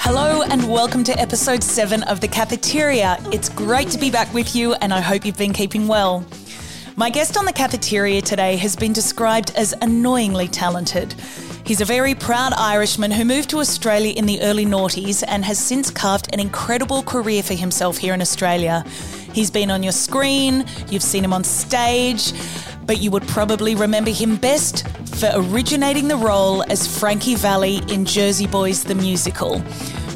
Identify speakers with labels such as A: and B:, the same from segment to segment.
A: Hello and welcome to episode 7 of The Cafeteria. It's great to be back with you and I hope you've been keeping well. My guest on The Cafeteria today has been described as annoyingly talented. He's a very proud Irishman who moved to Australia in the early noughties and has since carved an incredible career for himself here in Australia. He's been on your screen, you've seen him on stage, but you would probably remember him best for originating the role as Frankie Valli in Jersey Boys the Musical.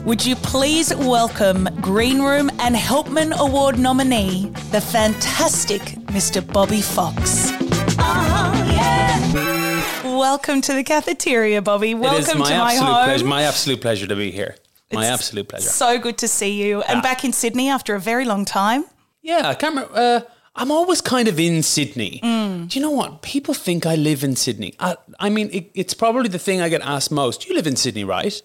A: Would you please welcome Green Room and Helpmann Award nominee, the fantastic Mr. Bobby Fox. Oh, yeah. Welcome to the cafeteria, Bobby. Welcome
B: my
A: to my home.
B: Pleasure, my absolute pleasure to be here. My
A: It's
B: absolute pleasure.
A: So good to see you. And
B: Yeah.
A: back in Sydney after a very long time.
B: yeah, I can't remember. Uh, I'm always kind of in Sydney.
A: Mm.
B: Do you know what? People think I live in Sydney. I, I mean, it, it's probably the thing I get asked most. You live in Sydney, right?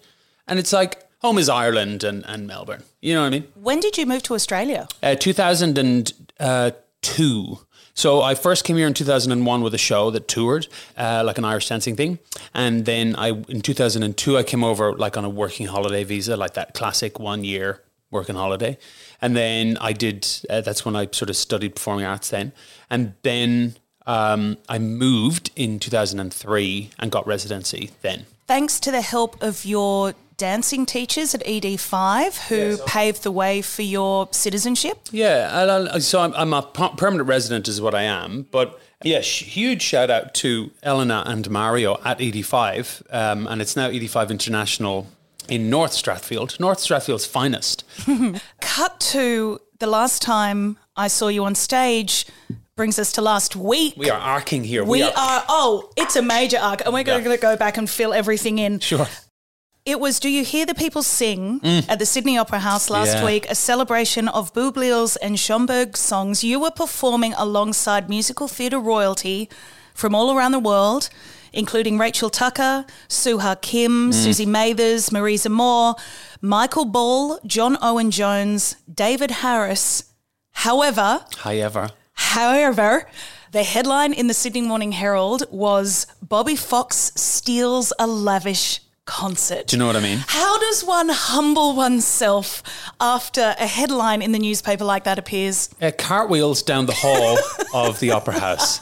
B: And it's like, home is Ireland and, and Melbourne. You know what I mean?
A: When did you move to Australia?
B: Uh, 2002. So I first came here in 2001 with a show that toured, uh, like an Irish dancing thing. And then I, in 2002, I came over like on a working holiday visa, like that classic one year working holiday. And then I did, uh, that's when I sort of studied performing arts then. And then um, I moved in 2003 and got residency then.
A: Thanks to the help of your dancing teachers at ED5 who paved the way for your citizenship.
B: Yeah, so I'm, I'm a permanent resident, is what I am. But yeah, huge shout out to Elena and Mario at 85, um, and it's now 85 International in North Strathfield, North Strathfield's finest.
A: Cut to the last time I saw you on stage brings us to last week.
B: We are arcing here.
A: We are, oh, it's a major arc, and we're going to go back and fill everything in.
B: sure.
A: It was Do You Hear the People Sing at the Sydney Opera House last
B: Mm. Yeah.
A: week, a celebration of Boublils and Schönberg songs. You were performing alongside musical theatre royalty from all around the world, including Rachel Tucker, Suha Kim,
B: Mm.
A: Suzie Mathers, Marisa Moore, Michael Ball, John Owen Jones, David Harris. However,
B: However,
A: However, the headline in the Sydney Morning Herald was Bobby Fox steals a lavish concert.
B: do you know what I mean?
A: How does one humble oneself after a headline in the newspaper like that appears?
B: Uh, cartwheels down the hall of the Opera House.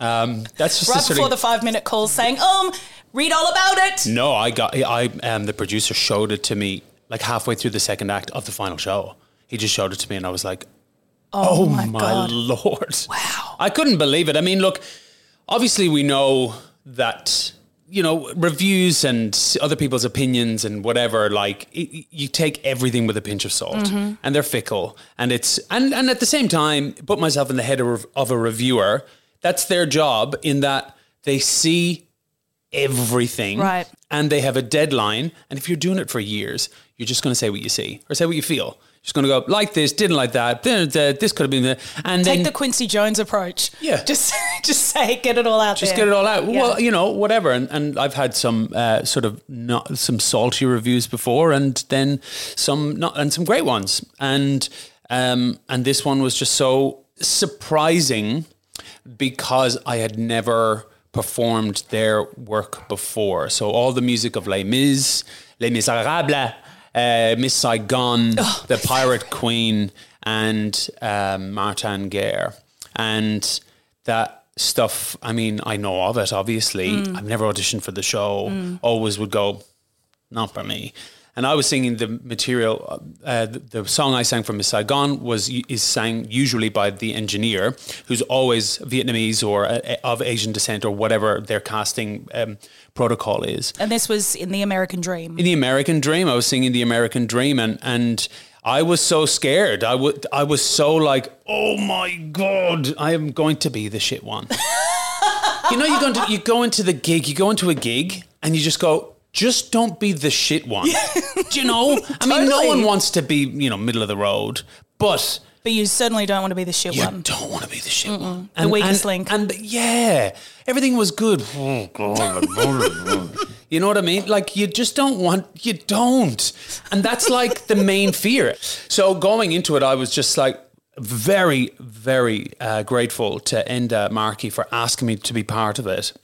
B: Um, that's just
A: Right before
B: of,
A: the five minute call saying, um, read all about it.
B: No, I got. I um, the producer showed it to me like halfway through the second act of the final show. He just showed it to me, and I was like,
A: Oh,
B: "Oh,
A: my,
B: my, lord!"
A: Wow.
B: I couldn't believe it. I mean, look, obviously we know that you know reviews and other people's opinions and whatever. Like it, you take everything with a pinch of salt,
A: Mm-hmm.
B: and they're fickle. And it's and and at the same time, put myself in the head of, of a reviewer. That's their job in that they see everything
A: Right.
B: and they have a deadline. And if you're doing it for years, you're just going to say what you see or say what you feel. Just going to go like this, didn't like that. This, this could have been the, and
A: Take
B: then
A: the Quincy Jones approach.
B: Yeah.
A: Just, just say, get it all out
B: just
A: there.
B: get it all out.
A: Yeah.
B: Well, you know, whatever. And, and I've had some uh, sort of not some salty reviews before, and then some not, and some great ones. And um, and this one was just so surprising because I had never performed their work before. So all the music of Les Mis, Les Miserables, uh, Miss Saigon, The Pirate Queen, and um, Martin Guerre. And that stuff, I mean, I know of it, obviously. I've never auditioned for the show, always would go, not for me. And I was singing the material. Uh, the, the song I sang from Miss Saigon was is sang usually by the engineer, who's always Vietnamese or uh, of Asian descent or whatever their casting um, protocol is.
A: and this was in The American Dream.
B: In the American Dream, I was singing the American Dream, and and I was so scared. I would I was so like, oh my god, I am going to be the shit one. you know, you go into you go into the gig, you go into a gig, and you just go. Just don't be the shit one. Do you know? I mean, no
A: Totally.
B: one wants to be, you know, middle of the road, but
A: But you certainly don't want to be the shit
B: you
A: one.
B: don't want to be the shit one.
A: The weakest
B: and,
A: link.
B: And yeah, everything was good. Oh, God. you know what I mean? Like you just don't want, you don't. And that's like the main fear. So going into it, I was just like very, very uh, grateful to Enda Markey for asking me to be part of it.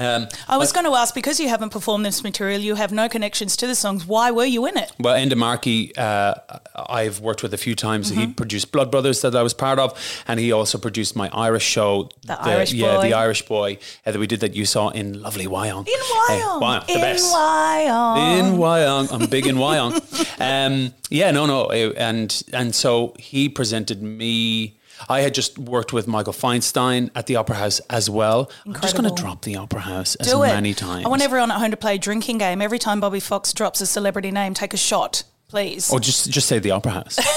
B: Um,
A: I was going to ask because you haven't performed this material, you have no connections to the songs. Why were you in it?
B: Well, Enda Markey, uh, I've worked with a few times.
A: Mm-hmm.
B: He produced Blood Brothers that I was part of, and he also produced my Irish show,
A: The Irish
B: yeah,
A: Boy.
B: the Irish Boy uh, that we did that you saw in lovely Wyong.
A: In Wyong.
B: Wyong, the
A: in
B: best.
A: Wyong.
B: In Wyong, I'm big in Wyong. um, yeah, no, no, uh, and and so he presented me. I had just worked with Michael Feinstein at the Opera House as well. I'm just going to drop the Opera House as
A: Do it.
B: many times.
A: I want everyone at home to play a drinking game. Every time Bobby Fox drops a celebrity name, take a shot, please.
B: or just just say the Opera House.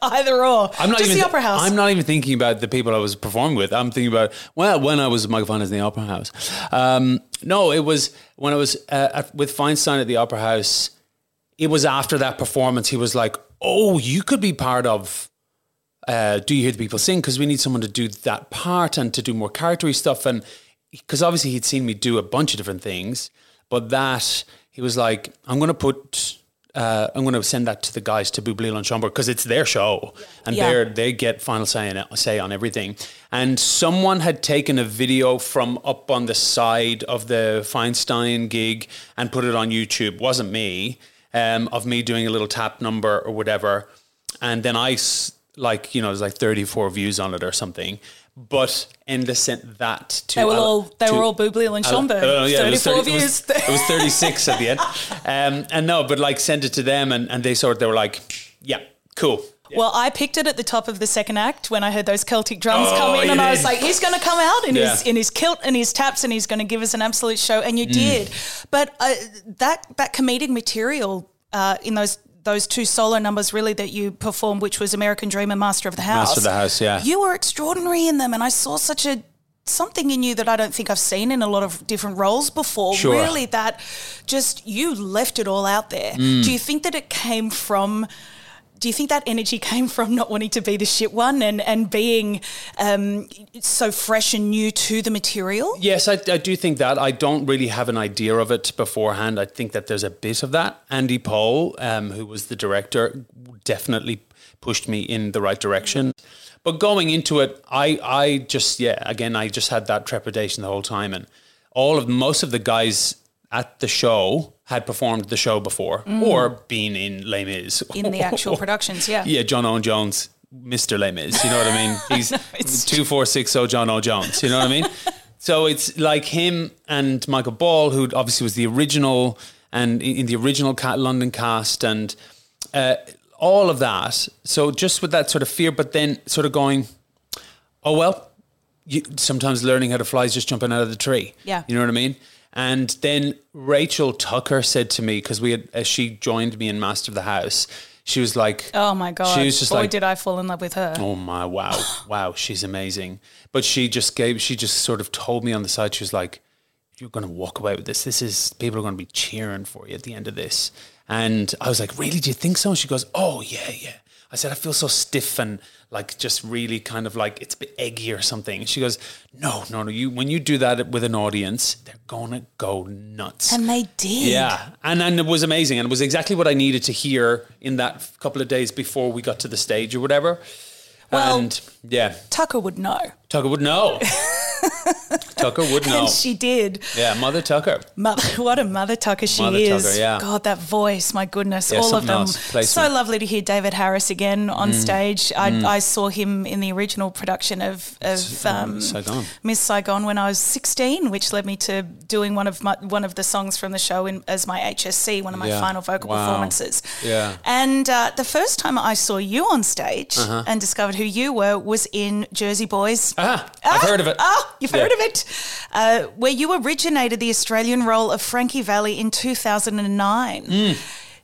A: Either or.
B: I'm not
A: Just
B: even.
A: the Opera House.
B: I'm not even thinking about the people I was performing with. I'm thinking about well, when I was with Michael Feinstein in the Opera House. Um, no, it was when I was uh, at, with Feinstein at the Opera House. It was after that performance. He was like, "Oh, you could be part of." Uh, do you hear the people sing? Because we need someone to do that part and to do more charactery stuff. And because obviously he'd seen me do a bunch of different things, but that he was like, "I'm going to put." Uh, I'm going to send that to the guys to Boublil and Schönberg because it's their show and
A: Yeah.
B: they're they get final say on, say on everything. And someone had taken a video from up on the side of the Feinstein gig and put it on YouTube. Wasn't me, um, of me doing a little tap number or whatever. And then I like you know there's like 34 views on it or something. But Enda sent that to
A: They were
B: Al-
A: all they
B: to-
A: were all Boublil and Schönberg.
B: Oh, yeah, it was
A: 34
B: 30 it was-
A: views.
B: It was, 36 at the end. Um, and no, but like sent it to them and, and they sort of, they were like, yeah, cool.
A: Well, I picked it at the top of the second act when I heard those Celtic drums
B: Oh,
A: come in, and I was like, "He's going to come out in his in his kilt and his taps, and he's going to give us an absolute show." And you
B: Mm.
A: did. But uh, that that comedic material uh, in those those two solo numbers, really that you performed, which was American Dream and Master of the House.
B: Master of the House, yeah.
A: You were extraordinary in them, and I saw such a something in you that I don't think I've seen in a lot of different roles before.
B: Sure.
A: Really, that just you left it all out there.
B: Mm.
A: Do you think that it came from? Do you think that energy came from not wanting to be the shit one and and being um, so fresh and new to the material?
B: Yes, I, I do think that. I don't really have an idea of it beforehand. I think that there's a bit of that. Andy Pohl, um, who was the director, definitely pushed me in the right direction. But going into it, I, I just, yeah, again, I just had that trepidation the whole time. And all of, most of the guys at the show had performed the show before or been in Les Mis.
A: Mm. In the actual productions, yeah.
B: Yeah, John Owen Jones, Mr. Les Mis. You know what I mean? He's
A: it's
B: two four six zero John O Jones. You know what I mean? so it's like him and Michael Ball, who obviously was the original and in in the original London cast, and uh, all of that. So just with that sort of fear, but then sort of going, oh well. You, sometimes learning how to fly is just jumping out of the tree.
A: Yeah.
B: you know what I mean. And then Rachel Tucker said to me because we had, as she joined me in Master of the House, she was like,
A: Oh my god!
B: She was just
A: Boy,
B: like,
A: did I fall in love with her.
B: Oh my wow, wow, she's amazing. But she just gave, she just sort of told me on the side, she was like, "You're going to walk away with this. This is people are going to be cheering for you at the end of this." And I was like, "Really? Do you think so?" And she goes, "Oh yeah, yeah." I said, "I feel so stiff and like just really kind of like it's a bit eggy or something." She goes, "No, no, no. You when you do that with an audience, they're gonna go nuts."
A: And they did.
B: Yeah, and and it was amazing, and it was exactly what I needed to hear in that couple of days before we got to the stage or whatever.
A: Well-
B: and yeah,
A: Tucker would know.
B: Tucker would know. Tucker would know.
A: And she did.
B: yeah, Mother Tucker.
A: Mother, what a mother Tucker she
B: Mother
A: is.
B: Tucker, yeah.
A: God, that voice, my goodness,
B: Yeah,
A: all of them.
B: else.
A: So lovely to hear David Harris again on stage. I, I saw him in the original production of, of um,
B: Saigon.
A: Miss Saigon when I was 16, which led me to doing one of my, one of the songs from the show in, as my HSC, one of my
B: Yeah.
A: final vocal
B: Wow.
A: performances.
B: Yeah.
A: And uh, the first time I saw you on stage
B: Uh-huh.
A: and discovered who you were was in Jersey Boys.
B: Ah, I've heard of it.
A: Ah, you've
B: Yeah.
A: heard of it. Uh, where you originated the Australian role of Frankie Valli in 2009.
B: Hmm.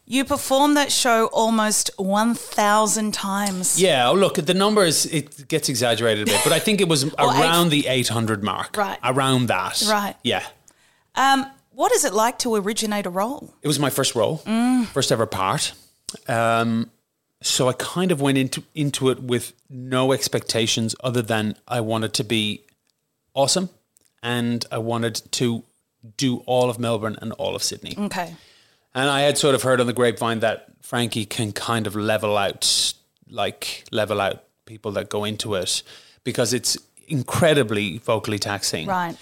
A: You performed that show almost 1,000 times.
B: Yeah, oh, look, the numbers, it gets exaggerated a bit, but I think it was around the 800 mark.
A: Right.
B: Around that.
A: Right.
B: Yeah.
A: Um, what is it like to originate a role?
B: It was my first role, first ever part. Um, so I kind of went into into it with no expectations other than I wanted to be awesome and I wanted to do all of Melbourne and all of Sydney.
A: Okay.
B: And I had sort of heard on the grapevine that Frankie can kind of level out, like level out people that go into it because it's incredibly vocally taxing.
A: Right.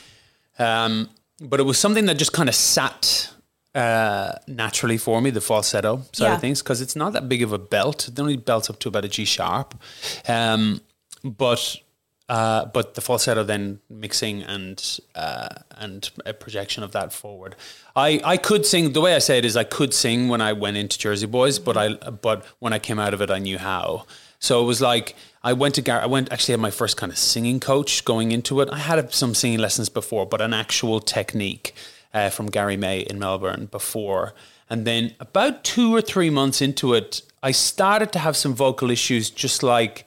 B: Um, but it was something that just kind of sat uh, naturally for me, the falsetto side
A: Yeah.
B: of things, because it's not that big of a belt. It only belts up to about a G sharp. Um, but uh, but the falsetto then mixing and uh, and a projection of that forward. I, I could sing the way I say it is I could sing when I went into Jersey Boys, but I but when I came out of it I knew how. So it was like I went to Gar- I went actually had my first kind of singing coach going into it. I had some singing lessons before, but an actual technique uh, from Gary May in Melbourne before. And then about two or three months into it, I started to have some vocal issues, just like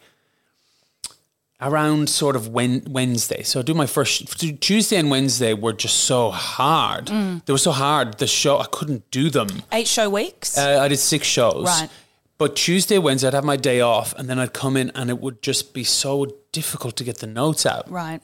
B: around sort of Wednesday. So I do my first Tuesday and Wednesday were just so hard. They were so hard. The show I couldn't do them.
A: Eight show weeks.
B: Uh, I did six shows.
A: Right.
B: But Tuesday, Wednesday, I'd have my day off, and then I'd come in, and it would just be so difficult to get the notes out.
A: right.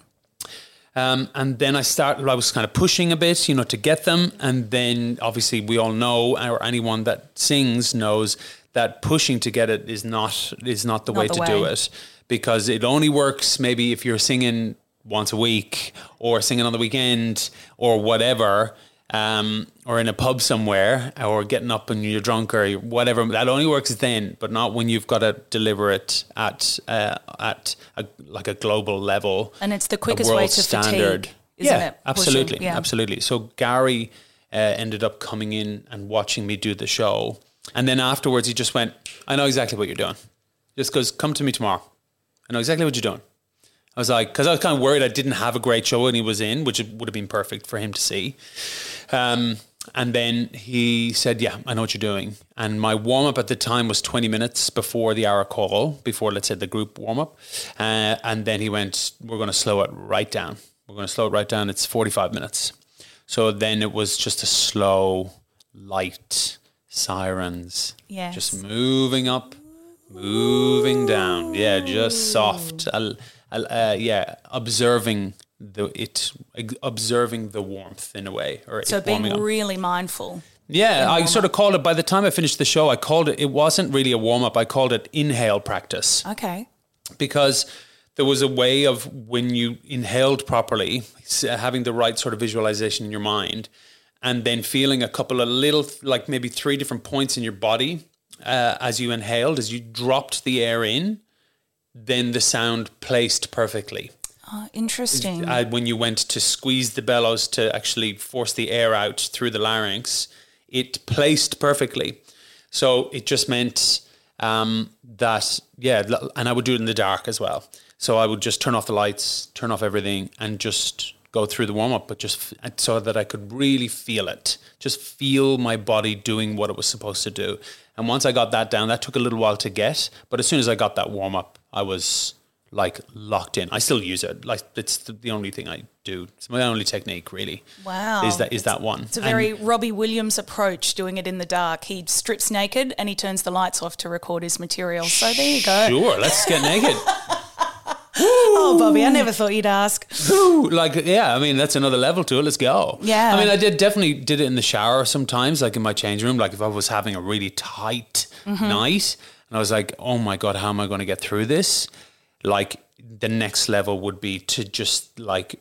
B: Um, and then I started, I was kind of pushing a bit, you know, to get them. And then obviously we all know, or anyone that sings knows that pushing to get it is not, is not the
A: Not
B: way
A: the
B: to do it because it only works maybe if you're singing once a week or singing on the weekend or whatever. Um, or in a pub somewhere, or getting up and you're drunk or whatever. That only works then, but not when you've got to deliver it at uh, at a, like a global level
A: And it's the quickest way to
B: standard.
A: fatigue, isn't
B: yeah,
A: it?
B: Absolutely,
A: yeah.
B: absolutely. So Gary uh, ended up coming in and watching me do the show, and then afterwards he just went, "I know exactly what you're doing. Just goes, come to me tomorrow. I know exactly what you're doing." I was like, because I was kind of worried I didn't have a great show and he was in, which would have been perfect for him to see. Um, and then he said, Yeah, I know what you're doing. And my warm up at the time was 20 minutes before the hour call, before, let's say, the group warm up. Uh, and then he went, We're going to slow it right down. We're going to slow it right down. It's 45 minutes. So then it was just a slow, light sirens.
A: Yes.
B: Just moving up, moving down. Yeah, just soft. Uh, uh, yeah, observing the it observing the warmth in a way, or
A: So being
B: up.
A: really mindful.
B: Yeah, I sort of called it. By the time I finished the show, I called it. It wasn't really a warm up. I called it inhale practice
A: Okay.
B: because there was a way of when you inhaled properly, having the right sort of visualization in your mind, and then feeling a couple of little, like maybe three different points in your body uh, as you inhaled, as you dropped the air in, then the sound placed perfectly.
A: Oh, interesting.
B: Uh, when you went to squeeze the bellows to actually force the air out through the larynx, it placed perfectly. So it just meant um, that, yeah, and I would do it in the dark as well. So I would just turn off the lights, turn off everything, and just go through the warm up, but just f- so that I could really feel it, just feel my body doing what it was supposed to do. And once I got that down, that took a little while to get, but as soon as I got that warm up, I was like locked in. I still use it. Like it's the, only thing I do. It's my only technique, really.
A: Wow.
B: Is that is that one?
A: It's a very Robbie Williams approach, doing it in the dark. He strips naked and he turns the lights off to record his material. So there you go.
B: Sure, let's get naked.
A: Oh, Bobby, I never thought you'd ask.
B: Ooh, like yeah, I mean that's another level to it. Let's go.
A: Yeah.
B: I mean I did definitely did it in the shower sometimes, like in my change room. Like if I was having a really tight
A: Mm-hmm.
B: night and I was like, oh my god, how am I going to get through this? Like the next level would be to just like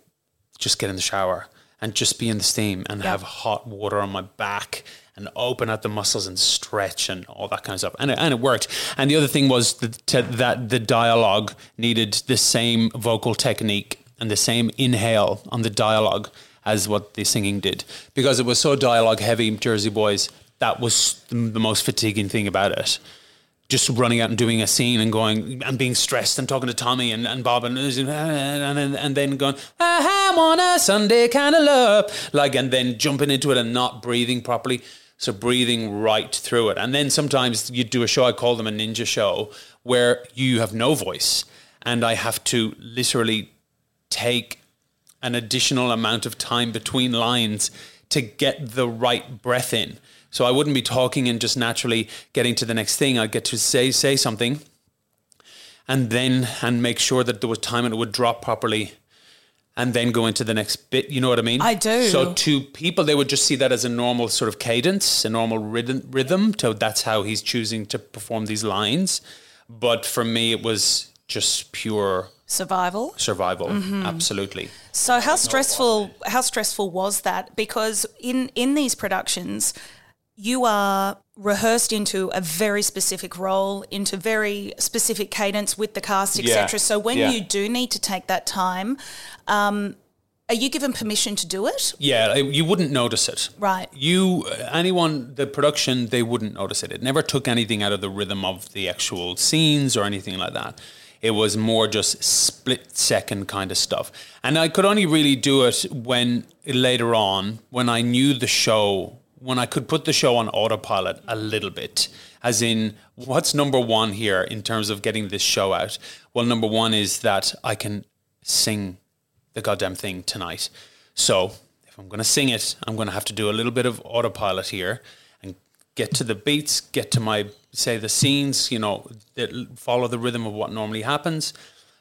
B: just get in the shower and just be in the steam and have hot water on my back and open out the muscles and stretch and all that kind of stuff. And it, and it worked. And the other thing was that, to, that the dialogue needed the same vocal technique and the same inhale on the dialogue as what the singing did because it was so dialogue heavy, Jersey Boys. That was the most fatiguing thing about it just running out and doing a scene and going and being stressed and talking to Tommy and, and Bob and and and, and then going I'm on a Sunday kind of love like and then jumping into it and not breathing properly so breathing right through it and then sometimes you do a show I call them a ninja show where you have no voice and I have to literally take an additional amount of time between lines to get the right breath in. So I wouldn't be talking and just naturally getting to the next thing. I'd get to say say something and then and make sure that there was time and it would drop properly and then go into the next bit. You know what I mean?
A: I do.
B: So to people they would just see that as a normal sort of cadence, a normal rhythm rhythm. So that's how he's choosing to perform these lines. But for me it was just pure
A: Survival.
B: survival.
A: Mm-hmm.
B: Absolutely.
A: So how stressful how stressful was that? Because in in these productions, you are rehearsed into a very specific role, into very specific cadence with the cast, etc.
B: Yeah.
A: So when
B: Yeah.
A: you do need to take that time, um, are you given permission to do it?
B: Yeah, you wouldn't notice it.
A: Right.
B: You, anyone, the production, they wouldn't notice it. It never took anything out of the rhythm of the actual scenes or anything like that. It was more just split second kind of stuff. And I could only really do it when later on, when I knew the show, when I could put the show on autopilot a little bit. As in, what's number one here in terms of getting this show out? Well, number one is that I can sing the goddamn thing tonight. So if I'm going to sing it, I'm going to have to do a little bit of autopilot here and get to the beats, get to my, say, the scenes, you know, that follow the rhythm of what normally happens,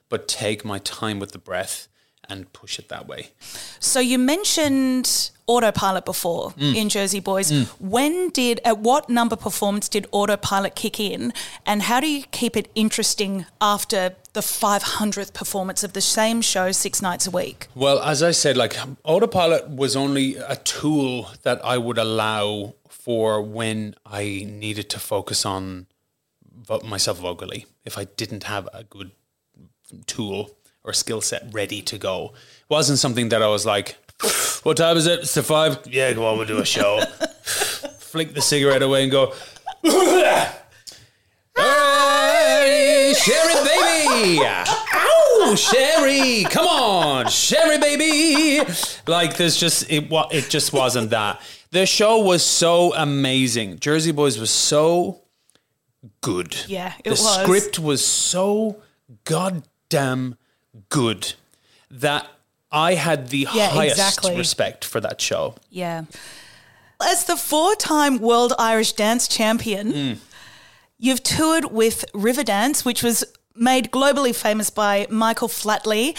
B: but take my time with the breath and push it that way.
A: So you mentioned autopilot before
B: Mm.
A: in Jersey Boys. When did at what number performance did autopilot kick in and how do you keep it interesting after the 500th performance of the same show 6 nights a week?
B: Well, as I said, like autopilot was only a tool that I would allow for when I needed to focus on myself vocally. If I didn't have a good tool or skill set ready to go, it wasn't something that I was like, "What time is it? It's the five. Yeah, come on, we'll do a show." Flick the cigarette away and go. Hey, Sherry baby! Ow, Sherry! Come on, Sherry baby! Like there's just it. wa- It just wasn't that. The show was so amazing. Jersey Boys was so good.
A: Yeah, it
B: the
A: was.
B: script was so goddamn good that I had the
A: Yeah,
B: highest
A: exactly.
B: respect for that show.
A: Yeah. As the four-time World Irish Dance Champion,
B: Mm.
A: you've toured with Riverdance, which was made globally famous by Michael Flatley.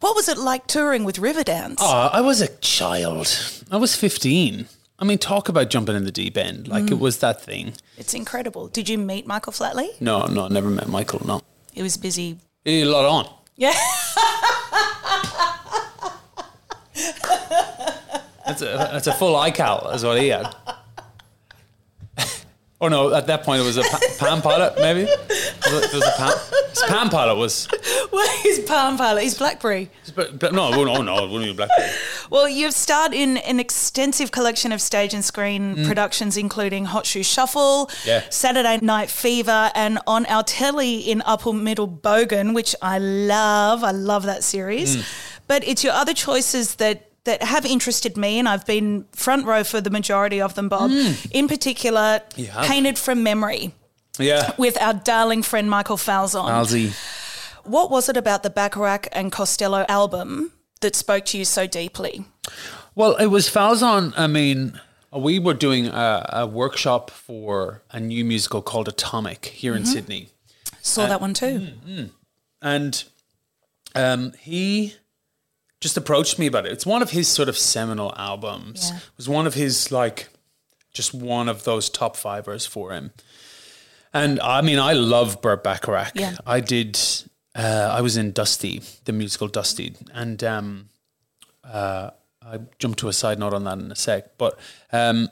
A: What was it like touring with Riverdance?
B: Oh, I was a child. I was 15. I mean, talk about jumping in the deep end. Like
A: Mm.
B: it was that thing.
A: It's incredible. Did you meet Michael Flatley?
B: No, no, I never met Michael. No,
A: He was busy.
B: he had a lot on.
A: Yeah.
B: That's a that's a full iCal is what he had. oh no, at that point it was a pa- Palm Pilot, maybe. Was it, was a Palm, his Palm Pilot was,
A: well, he's Palm Pilot. He's Blackberry.
B: but, but no, no, no, it wouldn't be Blackberry.
A: Well, you've starred in an extensive collection of stage and screen productions, including Hot Shoe Shuffle,
B: Mm. Yeah.
A: Saturday Night Fever, and on our telly in Upper Middle Bogan, which I love. I love that series.
B: Mm.
A: But it's your other choices that that have interested me, and I've been front row for the majority of them, Bob. In particular,
B: Mm. Have.
A: Painted from Memory
B: Yeah,
A: with our darling friend Michael Falzon.
B: Alzi.
A: What was it about the Bacharach and Costello album that spoke to you so deeply?
B: Well, it was Falzon. I mean, we were doing a, a workshop for a new musical called Atomic here
A: Mm-hmm.
B: in Sydney.
A: Saw that one too.
B: and um, he just approached me about it. It's one of his sort of seminal albums.
A: Yeah.
B: It was one of his like just one of those top fivers for him. And I mean, I love Burt Bacharach.
A: Yeah.
B: I did. Uh, I was in Dusty, the musical Dusty, and um, uh, I jumped to a side note on that in a sec. But um,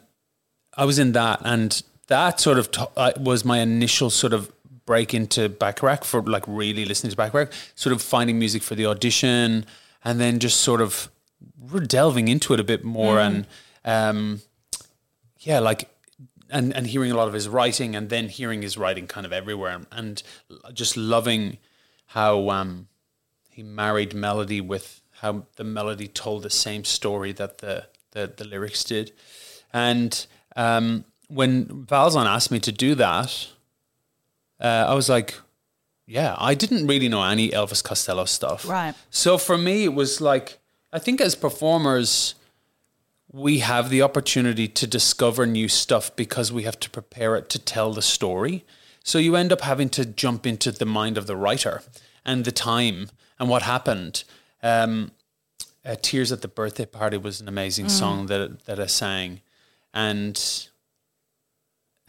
B: I was in that, and that sort of to- uh, was my initial sort of break into Bacharach for like really listening to Bacharach, sort of finding music for the audition, and then just sort of re- delving into it a bit more, and um, yeah, like. And, and hearing a lot of his writing, and then hearing his writing kind of everywhere, and just loving how um, he married melody with how the melody told the same story that the the, the lyrics did. And um, when Falzon asked me to do that, uh, I was like, yeah, I didn't really know any Elvis Costello stuff.
A: Right.
B: So for me, it was like, I think as performers, we have the opportunity to discover new stuff because we have to prepare it to tell the story. So you end up having to jump into the mind of the writer and the time and what happened. Um, uh, "Tears at the Birthday Party" was an amazing song that that I sang, and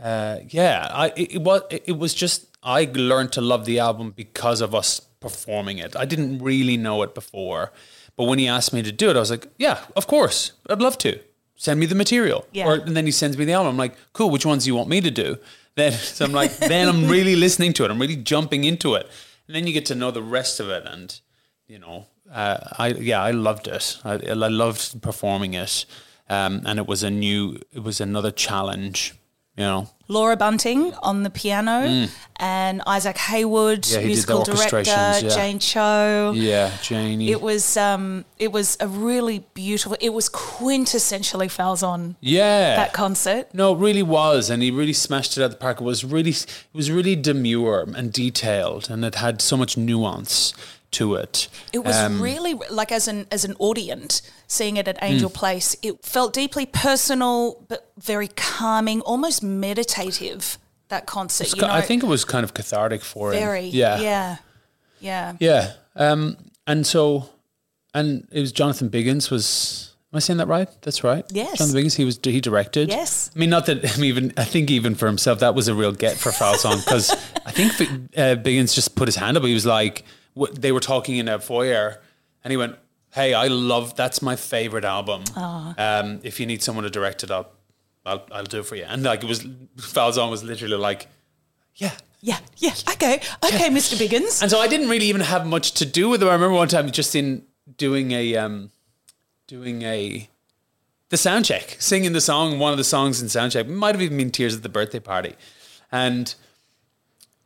B: uh, yeah, I it, it was it was just I learned to love the album because of us performing it. I didn't really know it before, but when he asked me to do it, I was like, yeah, of course, I'd love to. Send me the material,
A: Yeah.
B: or and then he sends me the album. I'm like, cool. Which ones do you want me to do? Then so I'm like, then I'm really listening to it. I'm really jumping into it, and then you get to know the rest of it, and you know, uh, I yeah, I loved it. I, I loved performing it, um, and it was a new, it was another challenge. You know,
A: Laura Bunting on the piano and Isaac Haywood,
B: Mm. Yeah, he did the
A: musical director,
B: yeah.
A: Jane Cho.
B: yeah, Janie.
A: It was um, it was a really beautiful. It was quintessentially Falzon
B: yeah,
A: that concert.
B: No, it really was, and he really smashed it at the park. It was really, it was really demure and detailed, and it had so much nuance to it.
A: It was
B: Um,
A: really like as an as an audience seeing it at
B: Mm.
A: Angel Place. It felt deeply personal, but very calming, almost meditative. That concert, you know,
B: I think it was kind of cathartic for him.
A: very,
B: Yeah,
A: yeah, yeah.
B: yeah. Um, and so, and it was Jonathan Biggins. Was am I saying that right? That's right.
A: Yes.
B: Jonathan Biggins. He was he directed.
A: Yes.
B: I mean, not that I mean, even I think even for himself that was a real get for Falzon because I think uh, Biggins just put his hand up. He was like, they were talking in a foyer, and he went, "Hey, I love that's my favorite album. Um, if you need someone to direct it, I'll, I'll I'll do it for you." And like it was, Falzon was literally like, "Yeah."
A: Yeah, yeah. Okay, okay, Mr. Biggins.
B: And so I didn't really even have much to do with it. I remember one time just in doing a um, doing a the sound check, singing the song, one of the songs in sound check. Might have even been Tears at the birthday party. And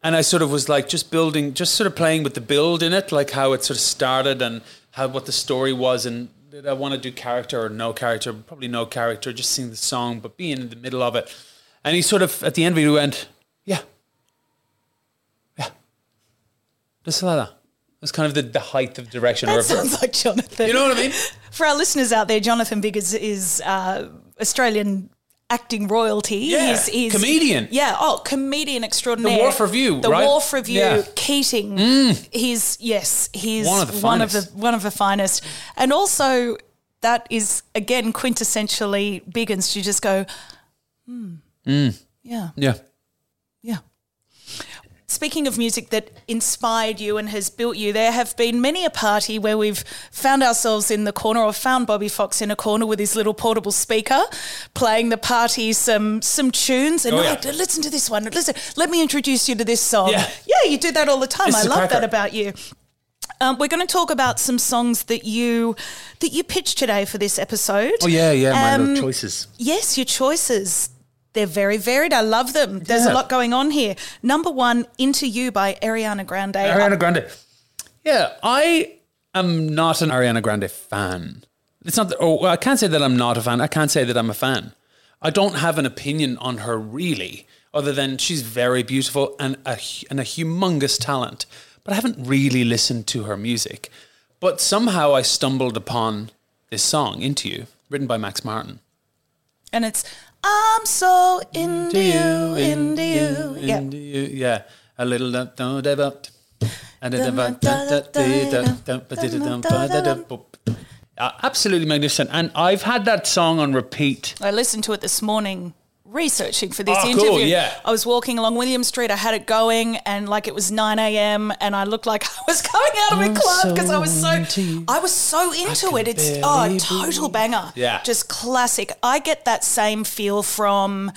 B: and I sort of was like just building, just sort of playing with the build in it, like how it sort of started and how what the story was and did I want to do character or no character? Probably no character, just sing the song, but being in the middle of it. And he sort of at the end of it went, Yeah. Yeah. Just like that. That's kind of the, the height of direction.
A: That
B: or
A: sounds like Jonathan.
B: you know what I mean?
A: For our listeners out there, Jonathan Biggins is uh, Australian acting royalty.
B: Yeah, comedian.
A: Yeah, oh, comedian extraordinaire.
B: The Wharf Review,
A: The
B: right?
A: Wharf Review,
B: Yeah.
A: Keating. He's yes, he's
B: One of the
A: one of
B: finest.
A: the one of the finest, and also that is again quintessentially Biggins. You just go, hmm, yeah,
B: Yeah.
A: yeah. Speaking of music that inspired you and has built you, there have been many a party where we've found ourselves in the corner or found Bobby Fox in a corner with his little portable speaker playing the party some some tunes and
B: Oh,
A: oh,
B: yeah.
A: listen to this one. Listen, let me introduce you to this song.
B: Yeah.
A: yeah you do that all the time.
B: It's
A: I love
B: cracker.
A: that about you. Um, we're going to talk about some songs that you that you pitched today for this episode.
B: Oh yeah, yeah, my
A: Um,
B: little choices.
A: Yes, your choices. They're very varied. I love them. There's a lot going on here. Number one, Into You by Ariana Grande.
B: Ariana Grande. Yeah, I am not an Ariana Grande fan. It's not. That, oh, I can't say that I'm not a fan. I can't say that I'm a fan. I don't have an opinion on her really, other than she's very beautiful and a and a humongous talent. But I haven't really listened to her music. But somehow I stumbled upon this song "Into You," written by Max Martin.
A: And it's, I'm so into you, into you. Yeah.
B: into you. Yeah, a little. and then- Uh, Absolutely magnificent, and I've had that song on repeat.
A: I listened to it this morning researching for this
B: Oh, cool,
A: interview.
B: yeah.
A: I was walking along William Street. I had it going and like it was 9 a.m. and I looked like I was coming out of a
B: I'm
A: club because I was
B: so
A: so,
B: into you.
A: I was so into it. It's,
B: barely
A: oh, total banger.
B: Yeah.
A: Just classic. I get that same feel from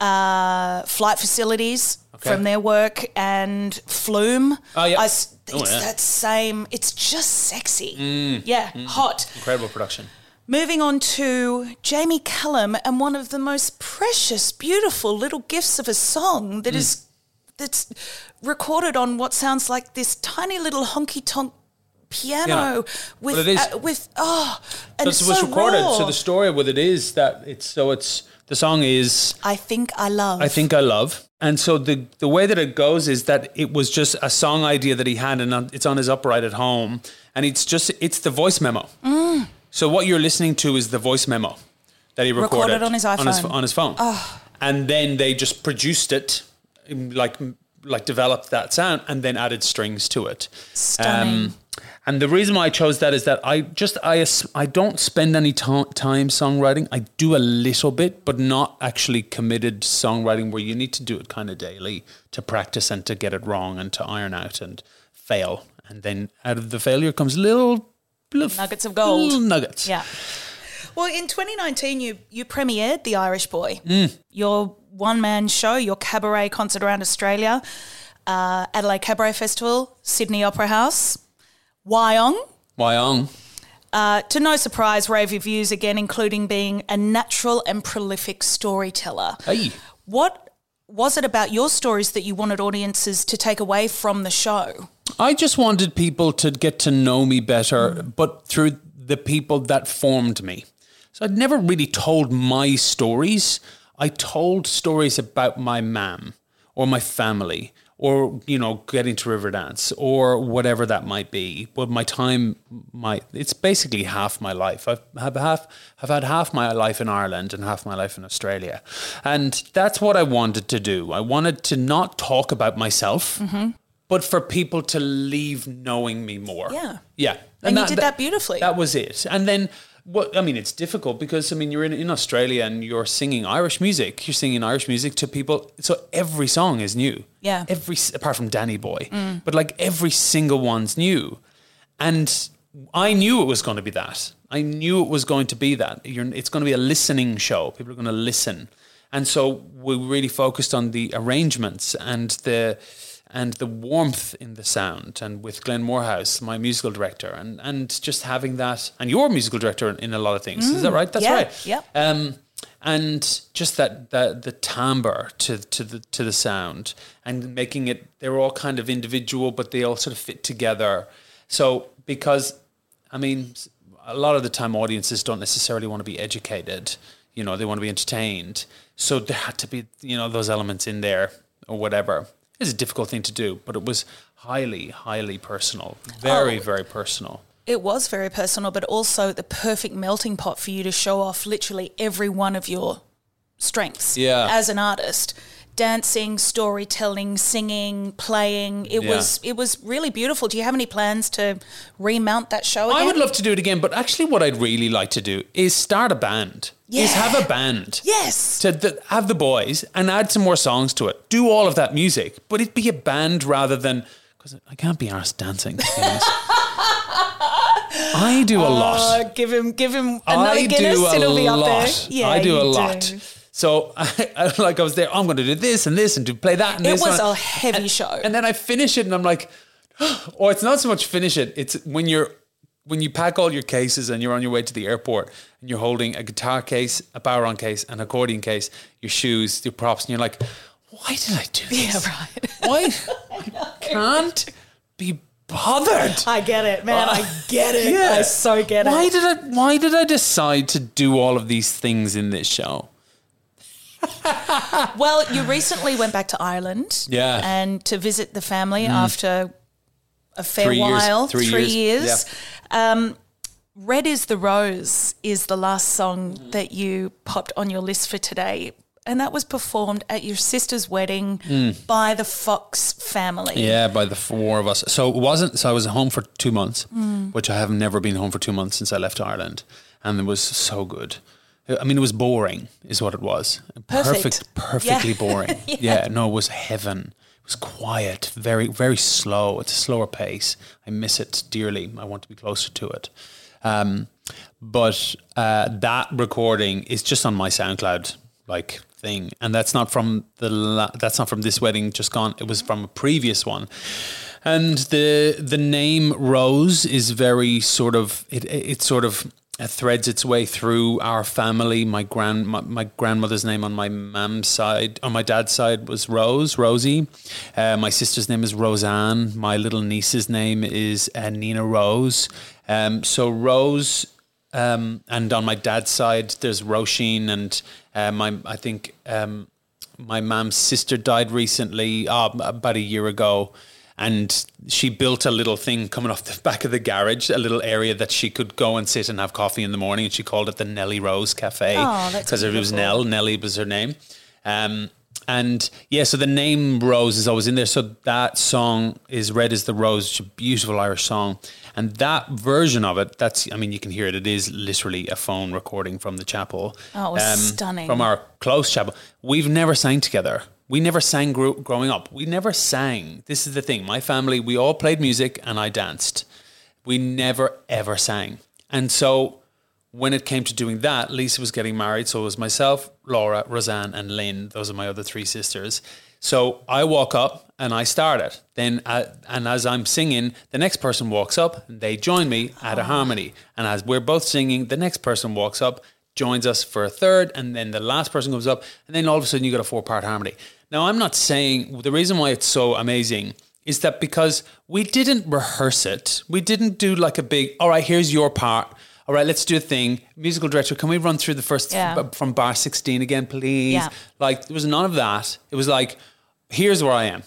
A: uh, flight facilities.
B: Okay.
A: From their work and Flume.
B: Oh, yeah.
A: I s-
B: Oh,
A: it's
B: yeah. Mm.
A: that same, it's just sexy. Yeah, hot.
B: Incredible production.
A: Moving on to Jamie Cullum and one of the most precious, beautiful little gifts of a song
B: Mm.
A: that is that's recorded on what sounds like this tiny little honky tonk piano
B: Yeah.
A: with
B: Well,
A: uh, with oh and
B: This
A: it's
B: was
A: so
B: recorded.
A: raw.
B: So the story with it is that it's so it's the song is
A: I think I love.
B: I think I love. And so the the way that it goes is that it was just a song idea that he had, and it's on his upright at home, and it's just it's the voice memo.
A: Mm.
B: So what you're listening to is the voice memo that he recorded,
A: Recorded on his
B: on his,
A: iPhone.
B: on his phone, and then they just produced it, um, like like developed that sound, and then added strings to it.
A: Stunning.
B: and the reason why I chose that is that I just I I don't spend any time songwriting. I do a little bit, but not actually committed songwriting where you need to do it kind of daily to practice and to get it wrong and to iron out and fail and then out of the failure comes little, little
A: Nuggets of gold.
B: little nuggets.
A: Yeah. Well, in 2019, you you premiered The Irish Boy, your one man show, your cabaret concert around Australia, uh, Adelaide Cabaret Festival, Sydney Opera House, Wyong.
B: Wyong.
A: Uh, to no surprise, rave reviews again, including being a natural and prolific storyteller.
B: Hey.
A: What was it about your stories that you wanted audiences to take away from the show?
B: I just wanted people to get to know me better, but through the people that formed me. So I'd never really told my stories. I told stories about my mam or my family or, you know, getting to Riverdance or whatever that might be. But my time, my it's basically half my life. I've have half I've had half my life in Ireland and half my life in Australia. And that's what I wanted to do. I wanted to not talk about myself mm-hmm. But for people to leave knowing me more.
A: Yeah.
B: Yeah.
A: And you did that beautifully.
B: That was it. And then what I mean, it's difficult because I mean you're in, in Australia and you're singing Irish music. You're singing Irish music to people. So every song is new.
A: Yeah.
B: Every apart from Danny Boy. But like every single one's new. And I knew it was going to be that. I knew it was going to be that. You're, it's going to be a listening show. People are going to listen. And so we really focused on the arrangements and the and the warmth in the sound and with Glenn Moorhouse, my musical director, and and just having that and your musical director in, in a lot of things. Is that right? That's
A: yeah,
B: right.
A: yeah.
B: Um, and just that the the timbre to to the to the sound and making it they're all kind of individual, but they all sort of fit together. So because I mean, a lot of the time audiences don't necessarily want to be educated. You know, they want to be entertained. So there had to be you know those elements in there or whatever. It's a difficult thing to do, but it was highly, highly personal. Very,
A: Oh.
B: very personal.
A: It was very personal, but also the perfect melting pot for you to show off literally every one of your strengths
B: Yeah.
A: as an artist. Dancing, storytelling, singing, playing. It
B: Yeah.
A: was it was really beautiful. Do you have any plans to remount that show again?
B: I would love to do it again, but actually, what I'd really like to do is start a band. Is have a band.
A: Yes.
B: To th- have the boys and add some more songs to it. Do all of that music, but it'd be a band rather than because I can't be arsed dancing. to be honest. I do a lot.
A: Uh, give him give him another
B: I
A: Guinness.
B: do a
A: It'll be up
B: lot.
A: there. Yeah,
B: I do a lot. So, I, I, like, I was there. Oh, I'm going to do this and this and to play that. And
A: It was
B: one.
A: a heavy show.
B: And then I finish it, and I'm like, or it's not so much finish it. It's when you're when you pack all your cases and you're on your way to the airport and you're holding a guitar case, a bodhrán case, an accordion case, your shoes, your props, and you're like, why did I do this?
A: yeah, right.
B: Why I can't be bothered?
A: I get it, man. I get it.
B: Yeah.
A: I so get it.
B: Why did I? Why did I decide to do all of these things in this show?
A: Well, you recently went back to Ireland.
B: Yeah. Mm.
A: And to visit the family after a fair
B: Three years.
A: while,
B: Three
A: three,
B: years.
A: years. Um, Red is the Rose is the last song
B: Mm.
A: that you popped on your list for today. And that was performed at your sister's wedding by the Fox family.
B: Mm. Yeah, by the four of us. So it wasn't. So I was home for two months, which I have never been home for two months since I left Ireland, and it was so good. I mean, it was boring, is what it was.
A: Perfect.
B: perfectly
A: Yeah.
B: boring. yeah. no, it was heaven. It was quiet, very, very slow. It's a slower pace. I miss it dearly. I want to be closer to it. Um, but uh, that recording is just on my SoundCloud like thing, and that's not from the la- that's not from this wedding just gone. It was from a previous one, and the the name Rose is very sort of it it sort of threads its way through our family. My grand my, my grandmother's name on my mom's side, on my dad's side was Rose, Rosie. Uh, my sister's name is Roseanne. My little niece's name is uh, Nina Rose. Um, so Rose um, and on my dad's side, there's Roisin, and uh, my I think um, my mom's sister died recently, uh, about a year ago, and she built a little thing coming off the back of the garage, a little area that she could go and sit and have coffee in the morning, and she called it the Nellie Rose Cafe
A: Oh,
B: because it was. Nell. Nellie was her name. Um, and yeah, so the name Rose is always in there. So that song is Red is the Rose, it's a beautiful Irish song. And that version of it, that's, I mean, you can hear it. It is literally a phone recording from the chapel. um,
A: Oh, it was stunning.
B: From our close chapel. We've never sang together. We never sang gro- growing up. We never sang. This is the thing. My family, we all played music and I danced. We never ever sang. And so when it came to doing that, Lisa was getting married. So it was myself, Laura, Roseanne, and Lynn. Those are my other three sisters. So I walk up and I start it. Then, uh, and as I'm singing, the next person walks up and they join me at a harmony. And as we're both singing, the next person walks up, joins us for a third, and then the last person comes up, and then all of a sudden you got a four part harmony. Now, I'm not saying the reason why it's so amazing is that because we didn't rehearse it, we didn't do like a big, all right, here's your part. All right, let's do a thing. Musical director, can we run through the first
A: Yeah.
B: f- from bar 16 again, please?
A: Yeah.
B: Like, there was none of that. It was like, here's where I am.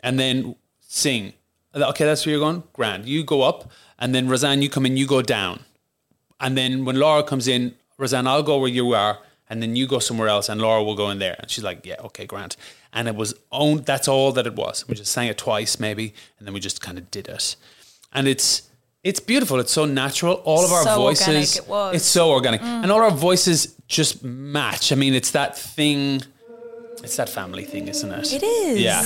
B: And then sing. Okay, that's where you're going? Grand. You go up. And then Roseanne, you come in, you go down. And then when Laura comes in, Roseanne, I'll go where you are, and then you go somewhere else, and Laura will go in there. And she's like, Yeah, okay, Grant. And it was own that's all that it was. We just sang it twice, maybe, and then we just kind of did it. And it's it's beautiful. It's so natural. All of our
A: So
B: voices
A: organic it was. Mm.
B: it's so organic. And all our voices just match. I mean, it's that thing it's that family thing, isn't it?
A: It is.
B: Yeah.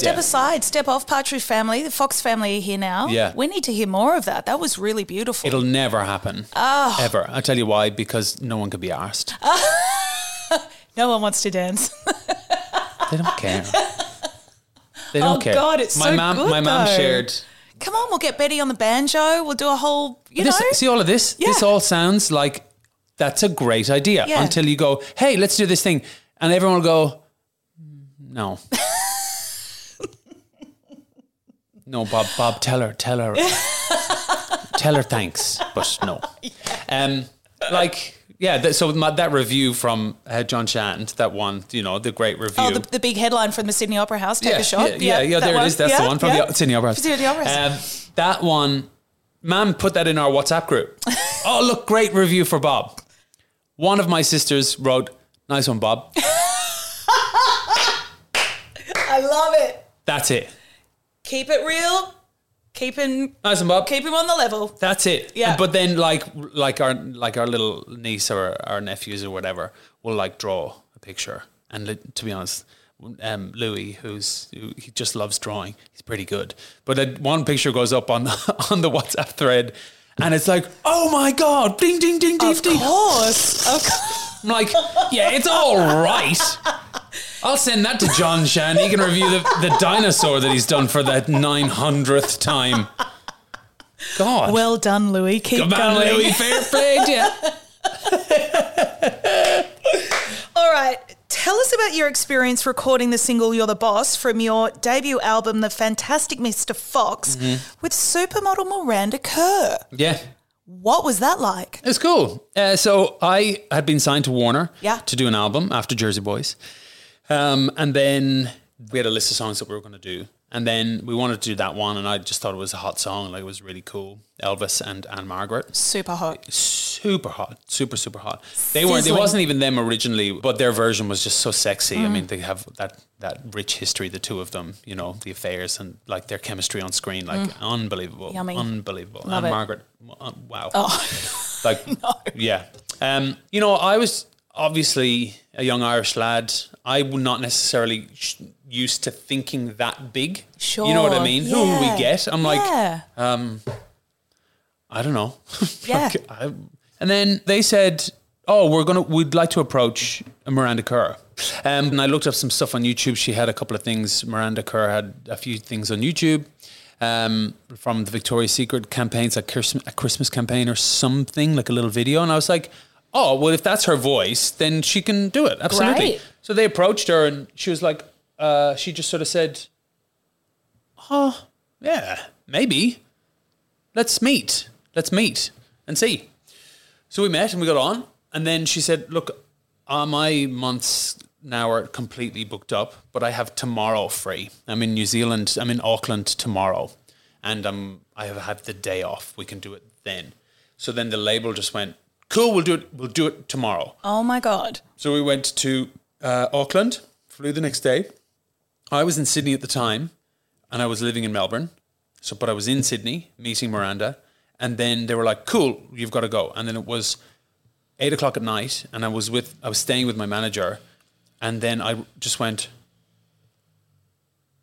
A: Step
B: Yeah.
A: aside, step off, Partridge family. The Fox family are here now.
B: Yeah.
A: We need to hear more of that. That was really beautiful.
B: It'll never happen.
A: Oh.
B: Ever. I'll tell you why, because no one could be asked.
A: no one wants to dance.
B: They don't care. They don't
A: Oh,
B: care.
A: God, it's
B: my
A: so
B: mom,
A: good,
B: My mom shared.
A: Come on, we'll get Betty on the banjo. We'll do a whole, you
B: This,
A: know.
B: see all of this? This all sounds like that's a great idea
A: Yeah.
B: until you go, hey, let's do this thing. And everyone will go, "Mm, no. no, Bob, Bob, tell her, tell her. tell her thanks, but no. Um, like, yeah, that, so my, that review from uh, John Shand, that one, you know, the great review.
A: Oh, the, the big headline from the Sydney Opera House. Take
B: yeah,
A: a shot.
B: Yeah, yeah, yeah,
A: that
B: there
A: one.
B: it is. That's
A: Yeah,
B: the one from
A: yeah.
B: the Sydney Opera House.
A: Sydney Opera House.
B: Um, that one, ma'am put that in our WhatsApp group. oh, look, great review for Bob. One of my sisters wrote, nice one, Bob.
A: I love it.
B: That's it.
A: Keep it real. Keep him,
B: Nice one, Bob.
A: keep him on the level.
B: That's it.
A: Yeah.
B: But then, like, like our like our little niece or our nephews or whatever will like draw a picture. And li- to be honest, um, Louis, who's who, he just loves drawing, he's pretty good. But uh, one picture goes up on the, on the WhatsApp thread, and it's like, oh my god, ding ding ding ding
A: Of
B: ding.
A: course. Of course.
B: I'm like, yeah, it's all right. I'll send that to John Shand. He can review the, the dinosaur that he's done for the 900th time. God.
A: Well done, Louis. Keep
B: Come on,
A: going.
B: Louis. Fair play to you.
A: All right. Tell us about your experience recording the single You're the Boss from your debut album, The Fantastic Mr. Fox,
B: Mm-hmm.
A: with supermodel Miranda Kerr.
B: Yeah.
A: What was that like?
B: It's cool. Uh, so I had been signed to Warner
A: Yeah.
B: to do an album after Jersey Boys. Um, and then we had a list of songs that we were going to do. And then we wanted to do that one, and I just thought it was a hot song. Like it was really cool. Elvis and Ann-Margret
A: Super hot.
B: super hot, super super hot. They weren't. It wasn't even them originally, but their version was just so sexy. I mean, they have that that rich history, the two of them. You know, the affairs and like their chemistry on screen, like unbelievable,
A: Yummy.
B: unbelievable.
A: Love
B: and
A: it.
B: Margaret, uh, wow,
A: Oh,
B: like yeah. Um, you know, I was obviously a young Irish lad. I would not necessarily sh- used to thinking that big.
A: sure.
B: You know what I mean? Who will we get? I'm like,
A: yeah.
B: I don't know.
A: Yeah.
B: Like, I- and then they said, "Oh, we're gonna. We'd like to approach Miranda Kerr." Um, and I looked up some stuff on YouTube. She had a couple of things. Miranda Kerr had a few things on YouTube um, from the Victoria's Secret campaigns, like Christmas, a Christmas campaign or something, like a little video. And I was like, "Oh, well, if that's her voice, then she can do it. Absolutely." So they approached her, and she was like, uh, "She just sort of said." Oh, yeah, maybe. Let's meet. Let's meet and see. So we met and we got on. And then she said, Look, uh, my months now are completely booked up, but I have tomorrow free. I'm in New Zealand. I'm in Auckland tomorrow. And um, I have had the day off. We can do it then. So then the label just went, Cool, we'll do it. We'll do it tomorrow.
A: Oh my god.
B: So we went to uh, Auckland, flew the next day. I was in Sydney at the time, and I was living in Melbourne. So, but I was in Sydney meeting Miranda, and then they were like, "Cool, you've got to go." And then it was eight o'clock at night, and I was with I was staying with my manager, and then I just went.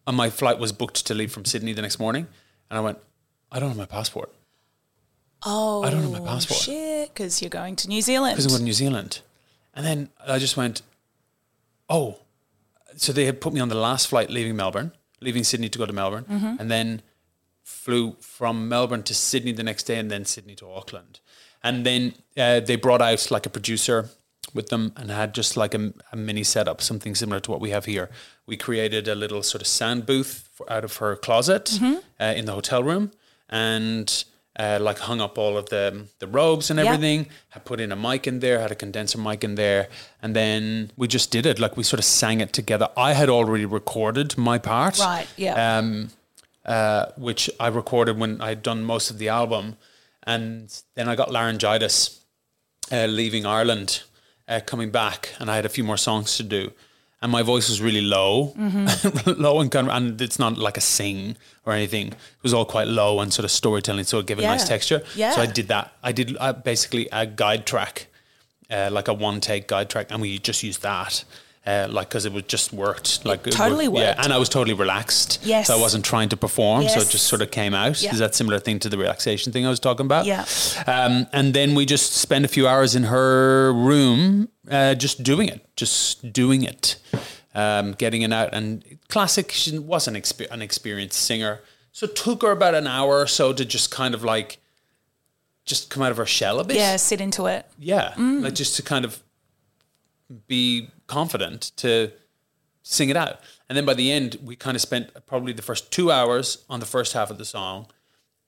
B: And my flight was booked to leave from Sydney the next morning, and I went, "I don't have my passport."
A: Oh,
B: I don't have my passport.
A: Shit, because you're going to New Zealand.
B: because I went to New Zealand. And then I just went, oh. So they had put me on the last flight leaving Melbourne, leaving Sydney to go to Melbourne,
A: Mm-hmm.
B: and then flew from Melbourne to Sydney the next day, and then Sydney to Auckland. And then uh, they brought out like a producer with them and had just like a, a mini setup, something similar to what we have here. We created a little sort of sound booth for, out of her closet
A: Mm-hmm.
B: uh, in the hotel room, and uh, like hung up all of the the robes and
A: Yeah.
B: everything. Had put in a mic in there, had a condenser mic in there, and then we just did it. Like we sort of sang it together. I had already recorded my part,
A: Right, yeah.
B: um, uh, which I recorded when I had done most of the album, and then I got laryngitis, uh, leaving Ireland, uh, coming back, and I had a few more songs to do. And my voice was really low, low and kind of, and it's not like a sing or anything. It was all quite low and sort of storytelling, so it gave it a nice texture.
A: Yeah.
B: So I did that. I did uh, basically a guide track, uh, like a one take guide track, and we just used that. Uh, like because it was just worked like it
A: totally
B: yeah
A: worked.
B: and I was totally relaxed
A: Yes.
B: so I wasn't trying to perform so it just sort of came out
A: Yeah.
B: is that similar thing to the relaxation thing I was talking about
A: Yeah.
B: um, and then we just spent a few hours in her room uh, just doing it just doing it um, getting it out and classic she wasn't exper- an experienced singer so it took her about an hour or so to just kind of like just come out of her shell a bit
A: yeah, sit into it.
B: yeah,
A: Mm.
B: like just to kind of be confident to sing it out. And then by the end, we kind of spent probably the first two hours on the first half of the song,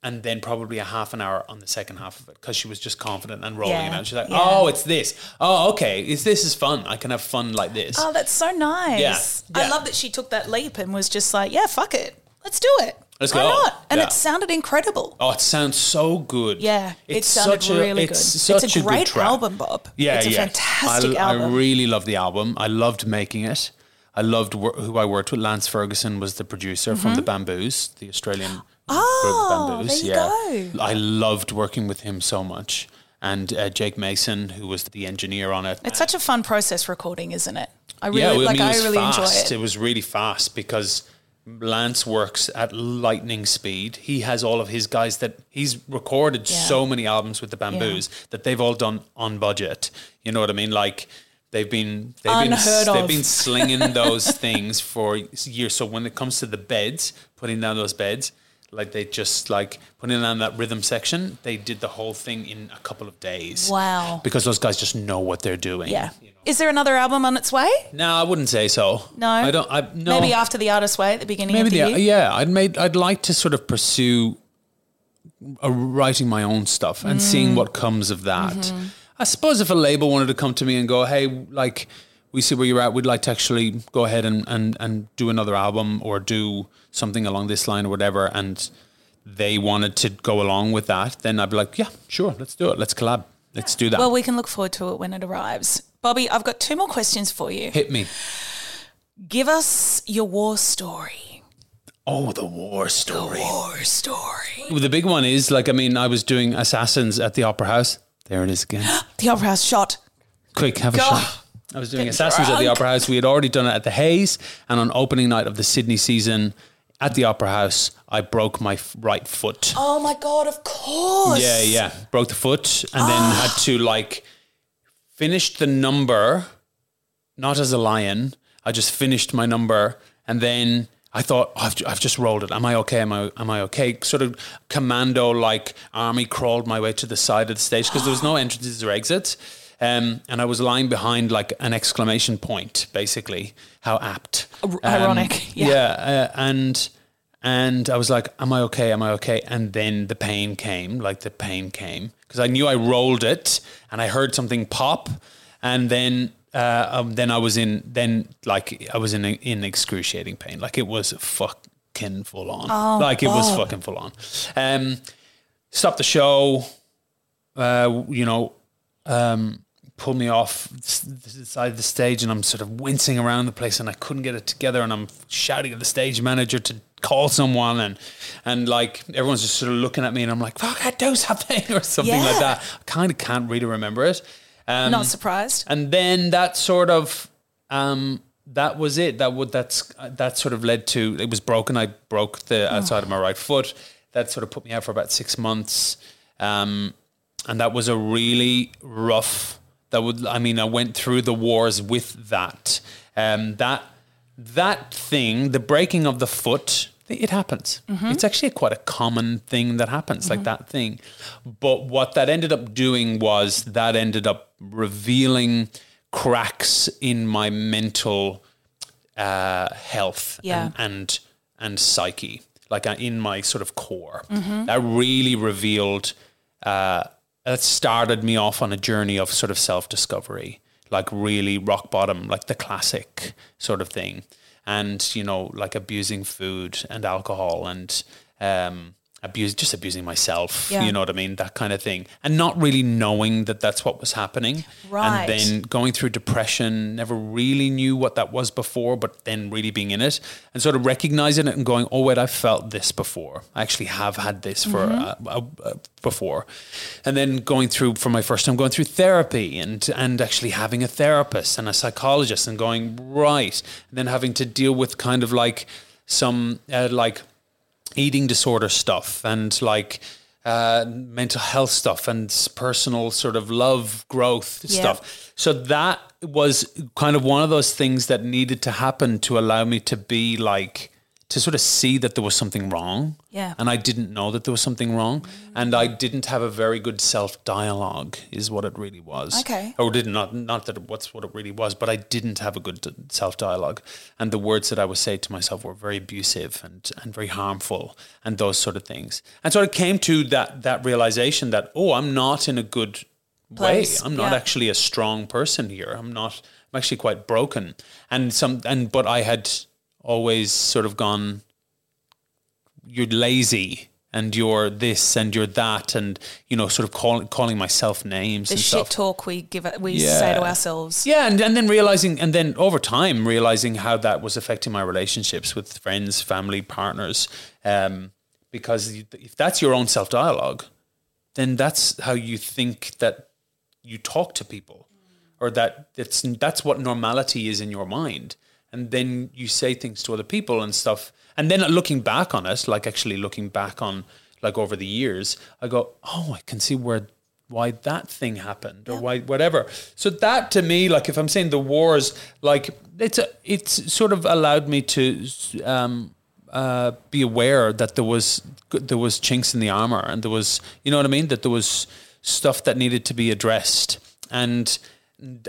B: and then probably a half an hour on the second half of it because she was just confident and rolling it out. She's like,
A: yeah.
B: "Oh, it's this. Oh, okay. It's this is fun. I can have fun like this."
A: Oh, that's so nice.
B: Yeah,
A: I love that she took that leap and was just like, yeah, fuck it. Let's do it.
B: Let's
A: Why not? And
B: Yeah.
A: it sounded incredible.
B: Oh, it sounds so good.
A: Yeah, it sounded
B: such a,
A: really
B: it's
A: good.
B: Such
A: it's a
B: good
A: great album, Bob.
B: Yeah,
A: it's a
B: yeah.
A: fantastic
B: I,
A: album.
B: I really love the album. I loved making it. I loved wor- who I worked with. Lance Ferguson was the producer from the Bamboos, the Australian
A: Mm-hmm. Oh,
B: group Bamboos.
A: there you
B: yeah,
A: go.
B: I loved working with him so much. And uh, Jake Mason, who was the engineer on it.
A: it's such a fun process recording, isn't it? I really
B: yeah, well,
A: like.
B: I, mean,
A: I, really
B: fast.
A: enjoy it.
B: It was really fast because Lance works at lightning speed. He has all of his guys that he's recorded
A: Yeah.
B: so many albums with the Bamboos that they've all done on budget. You know what I mean? Like they've been they've
A: Unheard
B: been
A: of.
B: they've been slinging those things for years. So when it comes to the beds, putting down those beds. Like they just like putting down that rhythm section, they did the whole thing in a couple of days.
A: Wow.
B: Because those guys just know what they're doing.
A: Yeah.
B: you know.
A: Is there another album on its way?
B: No, I wouldn't say so.
A: No.
B: I don't. I no.
A: Maybe after the Artist Way at the beginning
B: Maybe
A: of the
B: the,
A: year.
B: yeah. I'd made. I'd like to sort of pursue uh, writing my own stuff and
A: Mm.
B: seeing what comes of that.
A: Mm-hmm.
B: I suppose if a label wanted to come to me and go, "Hey, like, we see where you're at. We'd like to actually go ahead and, and, and do another album or do something along this line or whatever. And they wanted to go along with that. Then I'd be like, yeah, sure, let's do it. Let's collab. Let's do that.
A: Well, we can look forward to it when it arrives. Bobby, I've got two more questions for you.
B: Hit me.
A: Give us your war story.
B: Oh, the war story.
A: The War story.
B: Well, the big one is like, I mean, I was doing Assassins at the Opera House. There it is again.
A: The opera house shot.
B: Quick, have a
A: Go.
B: shot. I was doing
A: Get
B: Assassins at the. Opera House. We had already done it at the Hayes, and on opening night of the Sydney season at the Opera House, I broke my f- right foot.
A: Oh my god! Of course.
B: Yeah, yeah. Broke the foot and then ah. had to like finish the number, not as a lion. I just finished my number and then I thought oh, I've, ju- I've just rolled it. Am I okay? Am I am I okay? Sort of commando like army crawled my way to the side of the stage because there was no entrances or exits. Um, and I was lying behind like an exclamation point, basically. How apt. Um,
A: ironic, yeah.
B: yeah uh, and and I was like, "Am I okay? Am I okay?" And then the pain came, like the pain came because I knew I rolled it, and I heard something pop, and then uh, um, then I was in then like I was in in excruciating pain, like it was fucking full on, like it was fucking full on. Um, stopped the show, uh, you know, um, pulled me off the side of the stage, and I'm sort of wincing around the place, and I couldn't get it together, and I'm shouting at the stage manager to call someone, and and like everyone's just sort of looking at me, and I'm like, "Fuck, I do something" or something
A: Yeah.
B: like that. I kind of can't really remember it. Um,
A: Not surprised.
B: and then that sort of um, that was it. That would that's that sort of led to it was broken. I broke the outside of my right foot. That sort of put me out for about six months, um, and that was a really rough. That would I mean I went through the wars with that. Um, that that thing, the breaking of the foot. It happens. It's actually quite a common thing that happens, like that thing. But what that ended up doing was that ended up revealing cracks in my mental uh, health
A: Yeah.
B: and, and and psyche, like uh, in my sort of core. That really revealed. Uh, that started me off on a journey of sort of self discovery, like really rock bottom, like the classic sort of thing, and you know, like abusing food and alcohol and um, abuse, just abusing myself.
A: Yeah.
B: You know what I mean? That kind of thing, and not really knowing that that's what was happening.
A: Right.
B: And then going through depression, never really knew what that was before, but then really being in it and sort of recognizing it and going, oh, wait, I've felt this before. I actually have had this for
A: Mm-hmm.
B: uh, uh, before. And then going through, for my first time, going through therapy and, and actually having a therapist and a psychologist and going, right. And then having to deal with kind of like some, uh, like, eating disorder stuff and like uh, mental health stuff and personal sort of love growth
A: Yeah.
B: stuff. So that was kind of one of those things that needed to happen to allow me to be like to sort of see that there was something wrong.
A: Yeah.
B: And I didn't know that there was something wrong. And I didn't have a very good self dialogue, is what it really was.
A: Okay.
B: Or did not, not that it, what's what it really was, but I didn't have a good self dialogue. And the words that I would say to myself were very abusive and, and very harmful and those sort of things. And so I came to that, that realization that, oh, I'm not in a good
A: Place,
B: way. I'm not
A: yeah.
B: actually a strong person here. I'm not, I'm actually quite broken. And some, and, but I had always sort of gone, you're lazy and you're this and you're that and you know sort of call, calling myself names
A: The
B: and
A: shit
B: stuff
A: talk we give it, we
B: Yeah.
A: say to ourselves.
B: yeah and, and then realizing and then over time realizing how that was affecting my relationships with friends family partners um, because if that's your own self-dialogue then that's how you think that you talk to people or that it's that's what normality is in your mind and then you say things to other people and stuff. And then looking back on it like actually looking back on like over the years i go oh i can see where why that thing happened or why whatever. So that to me like if i'm saying the wars like it's a, it's sort of allowed me to um uh, be aware that there was there was chinks in the armor and there was you know what I mean? That there was stuff that needed to be addressed and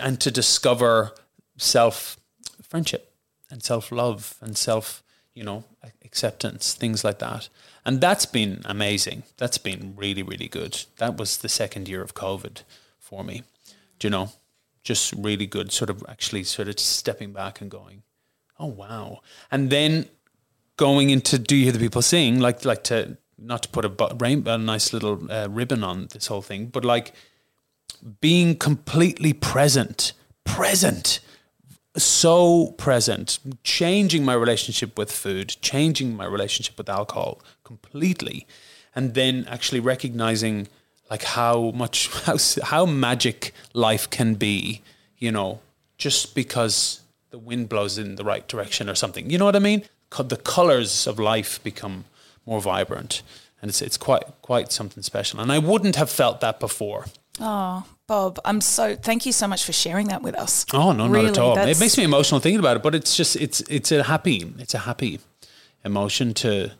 B: and to discover self friendship and self love and self you know acceptance things like that. And that's been amazing. That's been really really good. That was the second year of COVID for me do you know? Just really good. Sort of actually sort of stepping back and going, oh wow, and then going into do you hear the people sing like like to not to put a, bu- rain, a nice little uh, ribbon on this whole thing, but like being completely present, present, so present, changing my relationship with food, changing my relationship with alcohol completely, and then actually recognizing like how much how how magic life can be, you know, just because the wind blows in the right direction or something. You know what I mean? The colors of life become more vibrant, and it's it's quite quite something special. And I wouldn't have felt that before.
A: Oh, Bob, I'm so thank you so much for sharing that with us.
B: Oh no, not at all. It makes me emotional thinking about it, but it's just it's it's a happy it's a happy emotion to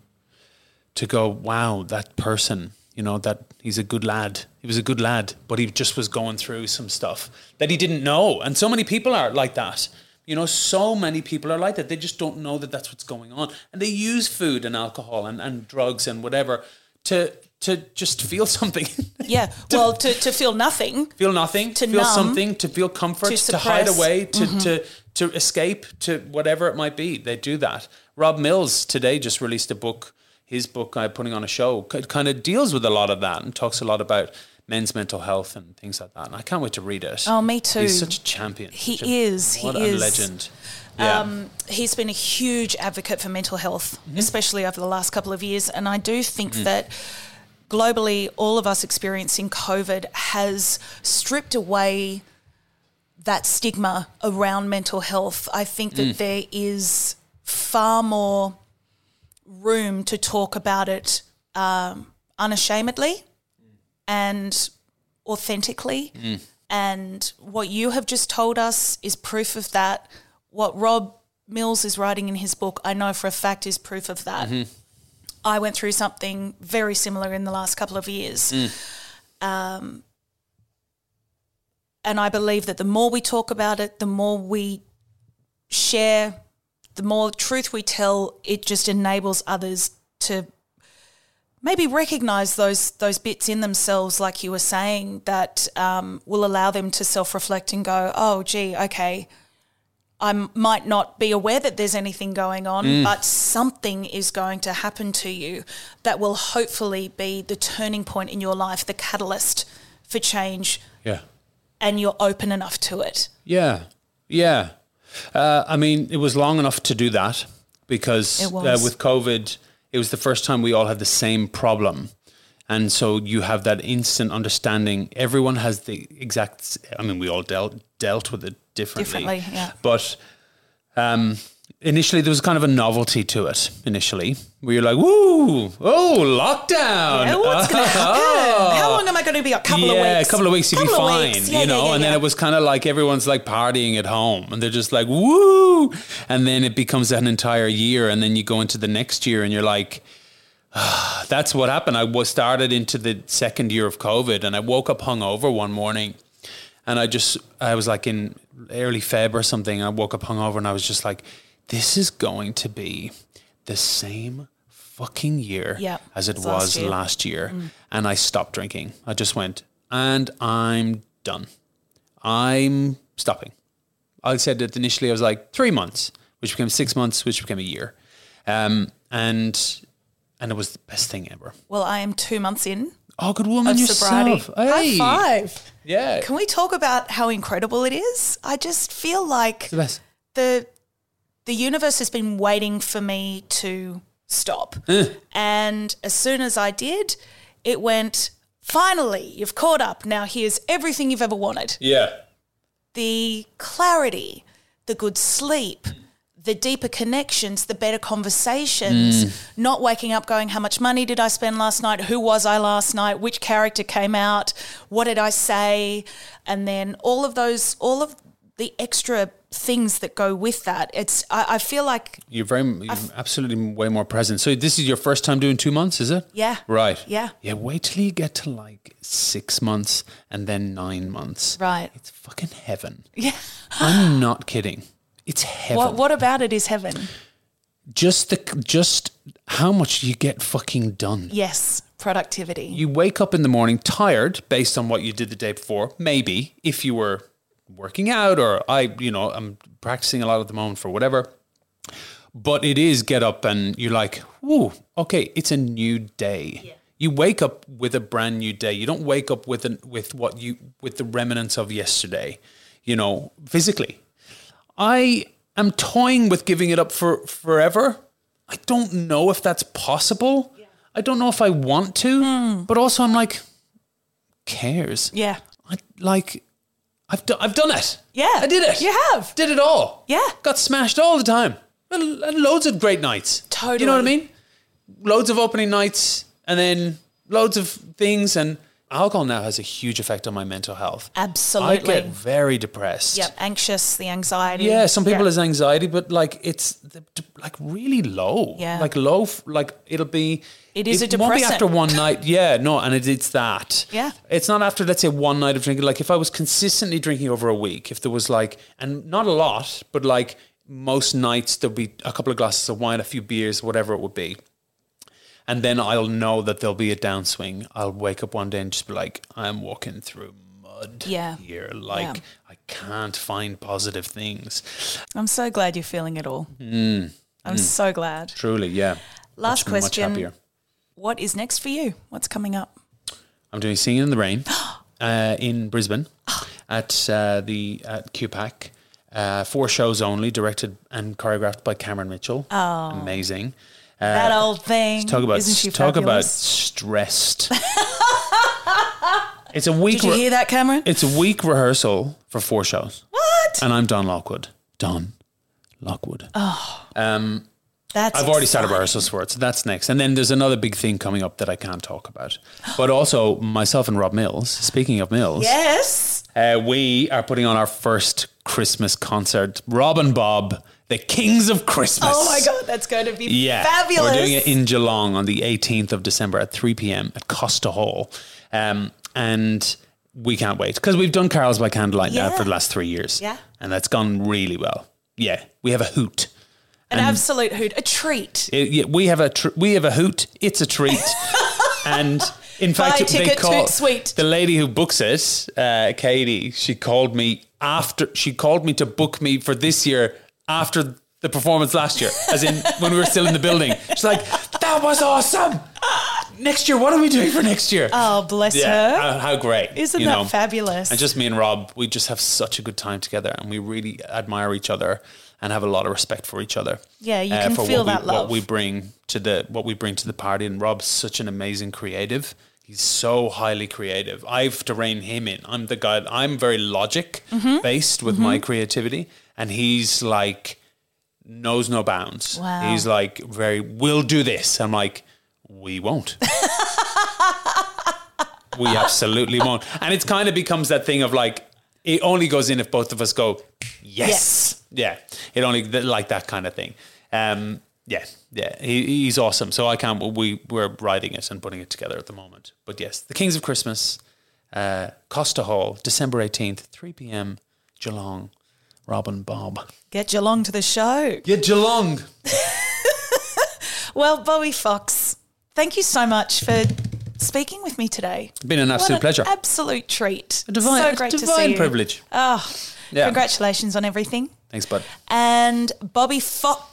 B: to go. Wow, that person, you know, that he's a good lad. He was a good lad, but he just was going through some stuff that he didn't know, and so many people are like that. You know, so many people are like that. They just don't know that that's what's going on, and they use food and alcohol and, and drugs and whatever to to just feel something.
A: Yeah. Well, to, to feel nothing.
B: feel nothing,
A: To
B: feel
A: numb,
B: something, to feel comfort,
A: to
B: to, hide away, to, to to escape, to whatever it might be. They do that. Rob Mills today just released a book. His book, uh, putting on a show, kind of deals with a lot of that and talks a lot about men's mental health and things like that. And I can't wait to read it.
A: Oh, me too.
B: He's such a champion.
A: He
B: Such a-
A: is, he
B: What a
A: is.
B: legend. Yeah.
A: Um, he's been a huge advocate for mental health,
B: Mm-hmm.
A: especially over the last couple of years. And I do think
B: Mm.
A: that globally, all of us experiencing COVID has stripped away that stigma around mental health. I think
B: Mm.
A: that there is far more room to talk about it um, unashamedly and authentically. And what you have just told us is proof of that. What Rob Mills is writing in his book, I know for a fact is proof of that. I went through something very similar in the last couple of years. Um, and I believe that the more we talk about it, the more we share, the more truth we tell, it just enables others to maybe recognize those those bits in themselves, like you were saying, that um, will allow them to self reflect and go, "Oh, gee, okay, I might not be aware that there's anything going on, but something is going to happen to you that will hopefully be the turning point in your life, the catalyst for change,
B: yeah.
A: and you're open enough to it."
B: Yeah, yeah. Uh, I mean, it was long enough to do that because uh, with COVID, it was the first time we all had the same problem. And so you have that instant understanding. Everyone has the exact. I mean, we all dealt dealt with it differently.
A: Differently, yeah.
B: But um, initially, there was kind of a novelty to it. Initially, where you're like, "Woo! Oh, lockdown!
A: Yeah, what's going to happen? How long am I going to be? A couple
B: yeah,
A: of weeks.
B: Yeah, a couple of weeks, you'd be fine,
A: weeks.
B: you know.
A: yeah, yeah,
B: and then
A: yeah.
B: it was kind of like everyone's like partying at home, and they're just like woo, and then it becomes an entire year, and then you go into the next year, and you're like, ah, that's what happened. I was started into the second year of COVID, and I woke up hungover one morning, and I just I was like in early Feb or something, and I woke up hungover, and I was just like, this is going to be the same fucking year
A: Yeah,
B: as it
A: as last
B: was
A: year. Mm.
B: last year, and I stopped drinking. I just went, and I'm done. I'm stopping. I said that initially I was like three months, which became six months, which became a year, um, and and it was the best thing ever.
A: Well, I am two months in
B: Oh, good woman
A: of
B: yourself.
A: sobriety.
B: Hey.
A: High five.
B: Yeah,
A: Can we talk about how incredible it is? I just feel like
B: the
A: the the universe has been waiting for me to stop. Eh. and as soon as I did, it went, finally, you've caught up. Now here's everything you've ever wanted.
B: Yeah,
A: The clarity, the good sleep, the deeper connections, the better conversations, mm. not waking up going, How much money did I spend last night? Who was I last night? Which character came out? What did I say? And then all of those, all of the extra things that go with that. It's, I, I feel like,
B: you're very, you're absolutely way more present. So this is your first time doing two months, is it?
A: Yeah.
B: Right.
A: Yeah.
B: Yeah. Wait till you get to like six months and then nine months.
A: right.
B: It's fucking heaven.
A: Yeah.
B: I'm not kidding. It's heaven.
A: What, what about it is heaven?
B: just the just how much you get fucking done.
A: Yes. Productivity.
B: You wake up in the morning tired based on what you did the day before, maybe if you were working out or I, you know, I'm practicing a lot at the moment for whatever. But it is get up and you're like, whoa, okay, it's a new day. You wake up with a brand new day. You don't wake up with an, with what you with the remnants of yesterday, you know, physically. I am toying with giving it up for forever. I don't know if that's possible. I don't know if I want to, hmm. but also I'm like, cares?
A: Yeah.
B: I like, I've done, I've done it.
A: Yeah.
B: I did it.
A: You have.
B: Did it all.
A: Yeah.
B: Got smashed all the time. And, and loads of great nights. Totally. You know what I mean? Loads of opening nights, and then loads of things. And alcohol now has a huge effect on my mental health.
A: Absolutely.
B: I get very depressed.
A: Yep. Anxious, the anxiety.
B: Yeah, some people
A: Yeah.
B: has anxiety, but like it's like really low.
A: Yeah.
B: like low. Like it'll be.
A: It is a
B: won't be after one night. Yeah, no, and it, it's that.
A: Yeah.
B: it's not after let's say one night of drinking. Like if I was consistently drinking over a week, if there was like, and not a lot, but like most nights there'll be a couple of glasses of wine, a few beers, whatever it would be. And then I'll know that there'll be a downswing. I'll wake up one day and just be like, I'm walking through mud
A: Yeah.
B: here. Like
A: Yeah.
B: I can't find positive things.
A: I'm so glad you're feeling it all.
B: Mm.
A: I'm so glad.
B: Truly, yeah.
A: Last question. What is next for you? What's coming up?
B: I'm doing Singing in the Rain uh, in Brisbane at uh, the at QPAC. Uh, four shows only, directed and choreographed by Cameron Mitchell. Oh, amazing! Uh,
A: That old thing.
B: talk about
A: Isn't she
B: talk about stressed. it's a week.
A: Did you
B: re-
A: hear that, Cameron?
B: It's a week rehearsal for four shows,
A: what?
B: and I'm Don Lockwood. Don Lockwood. Oh.
A: That's
B: I've already started
A: exciting.
B: rehearsals for it, so that's next. And then there's another big thing coming up that I can't talk about. But also, myself and Rob Mills, speaking of Mills,
A: Yes.
B: uh, we are putting on our first Christmas concert. Rob and Bob, the Kings of Christmas.
A: Oh my God, that's going to be
B: Yeah,
A: fabulous.
B: We're doing it in Geelong on the 18th of December at 3 p.m. at Costa Hall. Um, and we can't wait because we've done Carols by Candlelight now for the last three years.
A: Yeah.
B: And that's gone really well. Yeah. We have a hoot.
A: An absolute hoot, a treat.
B: It- yeah, we have a tr- we have a hoot. It's a treat, and in
A: Buy
B: fact,
A: a
B: they call
A: sweet.
B: the lady who books it, uh, Katie. She called me after she called me to book me for this year after the performance last year, as in when we were still in the building. She's like, "That was awesome." Next year, what are we doing for next year?
A: Oh, bless
B: yeah,
A: her.
B: how, how great!
A: Isn't
B: you
A: that
B: know?
A: fabulous?
B: And just me and Rob, we just have such a good time together, and we really admire each other and have a lot of respect for each other.
A: Yeah, you can
B: for
A: feel
B: what we,
A: that love.
B: What we bring to the what we bring to the party, and Rob's such an amazing creative. He's so highly creative. I have to rein him in. I'm the guy. I'm very logic
A: Mm-hmm.
B: based with my creativity, and he's like knows no bounds.
A: Wow.
B: He's like very. We'll do this. I'm like, we won't. we absolutely won't. And it kind of becomes that thing of like, it only goes in if both of us go, yes. Yeah. It only, like that kind of thing. Um, yeah. Yeah. He, he's awesome. So I can't, we, we're writing it and putting it together at the moment. But yes, The Kings of Christmas, uh, Costa Hall, December 18th, 3 p.m., Geelong, Rob and Bob.
A: Get Geelong to the show.
B: Get Geelong.
A: Well, Bobby Fox, thank you so much for speaking with me today.
B: It's been an
A: What
B: absolute
A: an
B: pleasure.
A: Absolute treat.
B: A divine,
A: so
B: a
A: great to
B: divine
A: see you.
B: privilege.
A: Oh,
B: Yeah.
A: congratulations on everything.
B: Thanks, bud.
A: And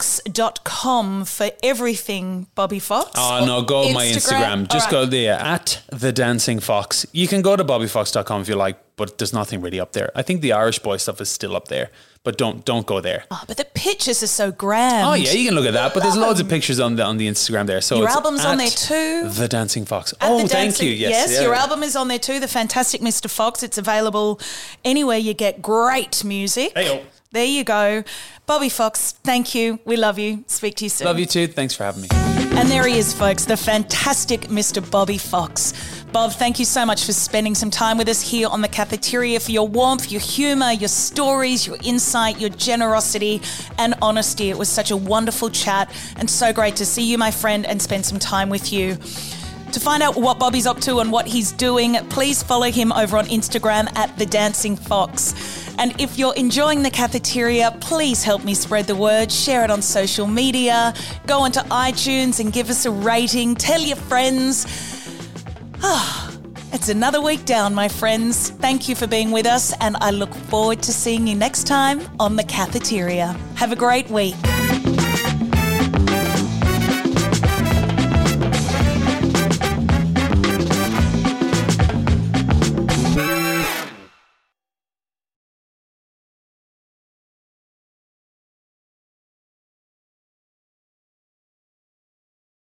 A: bobbyfox.com for everything Bobby Fox.
B: Oh no, go on my Instagram. Just
A: All
B: go there at the Dancing Fox. You can go to bobbyfox.com if you like, but there's nothing really up there. I think the Irish boy stuff is still up there, but don't don't go there.
A: Oh, but the pictures are so grand.
B: Oh yeah, you can look at that, but there's loads of pictures on the on the Instagram there. So
A: Your album's on there too.
B: The Dancing Fox.
A: At
B: oh,
A: the
B: thank
A: Dancing-
B: you. Yes, yeah.
A: your album is on there too. The Fantastic Mr. Fox. It's available anywhere you get great music.
B: Hey-o.
A: There you go. Bobby Fox, thank you. We love you. Speak to you soon.
B: Love you too. Thanks for having me.
A: And there he is, folks, the fantastic Mr. Bobby Fox. Bob, thank you so much for spending some time with us here on the cafeteria for your warmth, your humour, your stories, your insight, your generosity, and honesty. It was such a wonderful chat and so great to see you, my friend, and spend some time with you. To find out what Bobby's up to and what he's doing, please follow him over on Instagram at The Dancing Fox. And if you're enjoying the cafeteria, please help me spread the word. Share it on social media. Go onto iTunes and give us a rating. Tell your friends. Ah, it's another week down, my friends. Thank you for being with us, and I look forward to seeing you next time on the cafeteria. Have a great week.